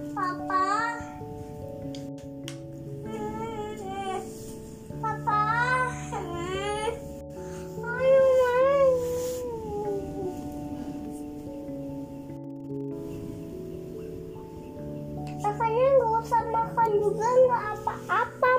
Papa. Papa. Ayo main. Makanya nggak usah makan juga nggak apa-apa